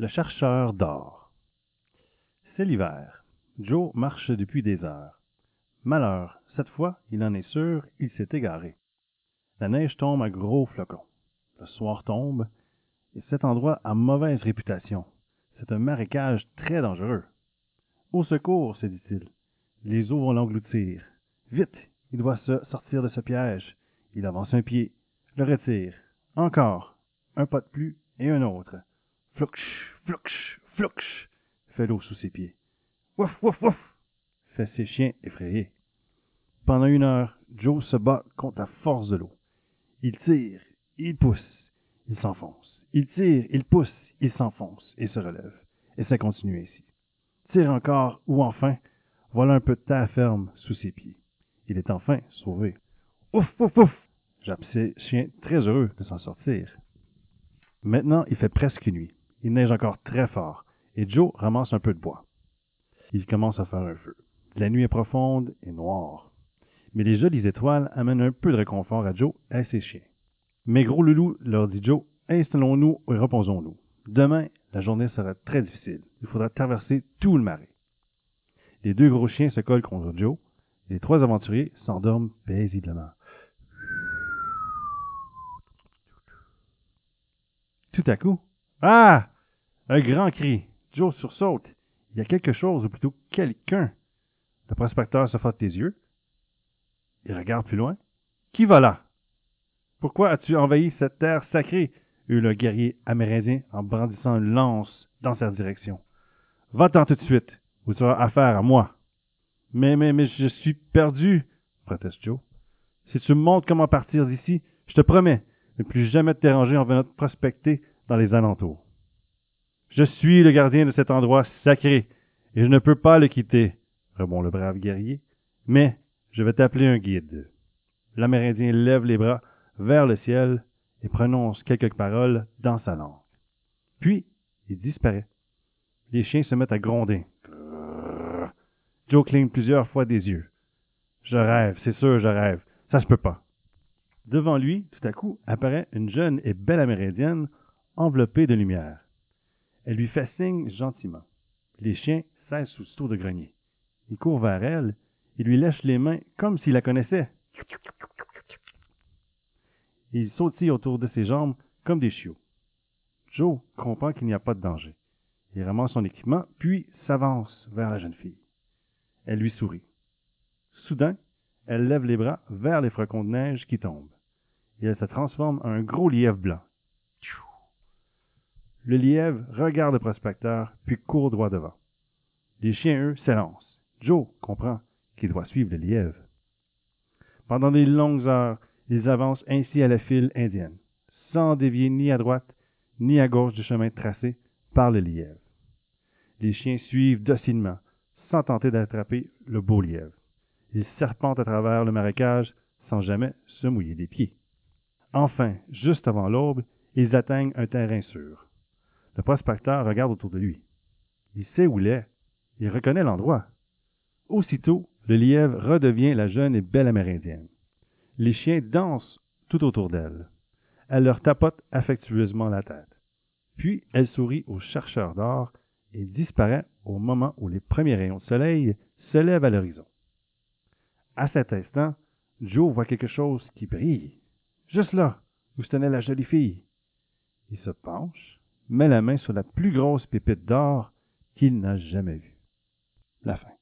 Le chercheur d'or. C'est l'hiver. Joe marche depuis des heures. Malheur, cette fois, il en est sûr, il s'est égaré. La neige tombe à gros flocons. Le soir tombe, et cet endroit a mauvaise réputation. C'est un marécage très dangereux. Au secours, se dit-il. Les eaux vont l'engloutir. Vite, il doit se sortir de ce piège. Il avance un pied, le retire. Encore. Un pas de plus et un autre. Flouch, flouch, flouch, fait l'eau sous ses pieds. Wouf, wouf, wouf, fait ses chiens effrayés. Pendant une heure, Joe se bat contre la force de l'eau. Il tire, il pousse, il s'enfonce. Il tire, il pousse, il s'enfonce et se relève. Et ça continue ainsi. Tire encore, ou enfin, voilà un peu de terre ferme sous ses pieds. Il est enfin sauvé. Ouf, ouf, ouf! Jappe ses chiens très heureux de s'en sortir. Maintenant, il fait presque nuit. Il neige encore très fort, et Joe ramasse un peu de bois. Il commence à faire un feu. La nuit est profonde et noire. Mais les jolies étoiles amènent un peu de réconfort à Joe et à ses chiens. Mais gros loulou, leur dit Joe, installons-nous et reposons-nous. Demain, la journée sera très difficile. Il faudra traverser tout le marais. Les deux gros chiens se collent contre Joe. Les trois aventuriers s'endorment paisiblement. Tout à coup, ah! Un grand cri. Joe sursaute. Il y a quelque chose, ou plutôt quelqu'un. Le prospecteur se frotte les yeux. Il regarde plus loin. Qui va là? Pourquoi as-tu envahi cette terre sacrée? eut le guerrier amérindien en brandissant une lance dans sa direction. Va-t'en tout de suite, ou tu auras affaire à moi. Mais, mais, mais, je suis perdu, proteste Joe. Si tu me montres comment partir d'ici, je te promets ne plus jamais te déranger en venant te prospecter dans les alentours. Je suis le gardien de cet endroit sacré, et je ne peux pas le quitter, rebond le brave guerrier, mais je vais t'appeler un guide. L'Amérindien lève les bras vers le ciel et prononce quelques paroles dans sa langue. Puis, il disparaît. Les chiens se mettent à gronder. Joe cligne plusieurs fois des yeux. Je rêve, c'est sûr, je rêve. Ça se peut pas. Devant lui, tout à coup, apparaît une jeune et belle Amérindienne enveloppée de lumière. Elle lui fait signe gentiment. Les chiens cessent aussitôt de grogner. Il court vers elle et lui lèche les mains comme s'il la connaissait. Et il sautille autour de ses jambes comme des chiots. Joe comprend qu'il n'y a pas de danger. Il ramasse son équipement, puis s'avance vers la jeune fille. Elle lui sourit. Soudain, elle lève les bras vers les flocons de neige qui tombent. Et elle se transforme en un gros lièvre blanc. Le lièvre regarde le prospecteur, puis court droit devant. Les chiens, eux, s'élancent. Joe comprend qu'il doit suivre le lièvre. Pendant des longues heures, ils avancent ainsi à la file indienne, sans dévier ni à droite ni à gauche du chemin tracé par le lièvre. Les chiens suivent docilement, sans tenter d'attraper le beau lièvre. Ils serpentent à travers le marécage sans jamais se mouiller les pieds. Enfin, juste avant l'aube, ils atteignent un terrain sûr. Le prospecteur regarde autour de lui. Il sait où il est. Il reconnaît l'endroit. Aussitôt, le lièvre redevient la jeune et belle amérindienne. Les chiens dansent tout autour d'elle. Elle leur tapote affectueusement la tête. Puis elle sourit au chercheur d'or et disparaît au moment où les premiers rayons de soleil se lèvent à l'horizon. À cet instant, Joe voit quelque chose qui brille. Juste là, où se tenait la jolie fille. Il se penche, met la main sur la plus grosse pépite d'or qu'il n'a jamais vue. La fin.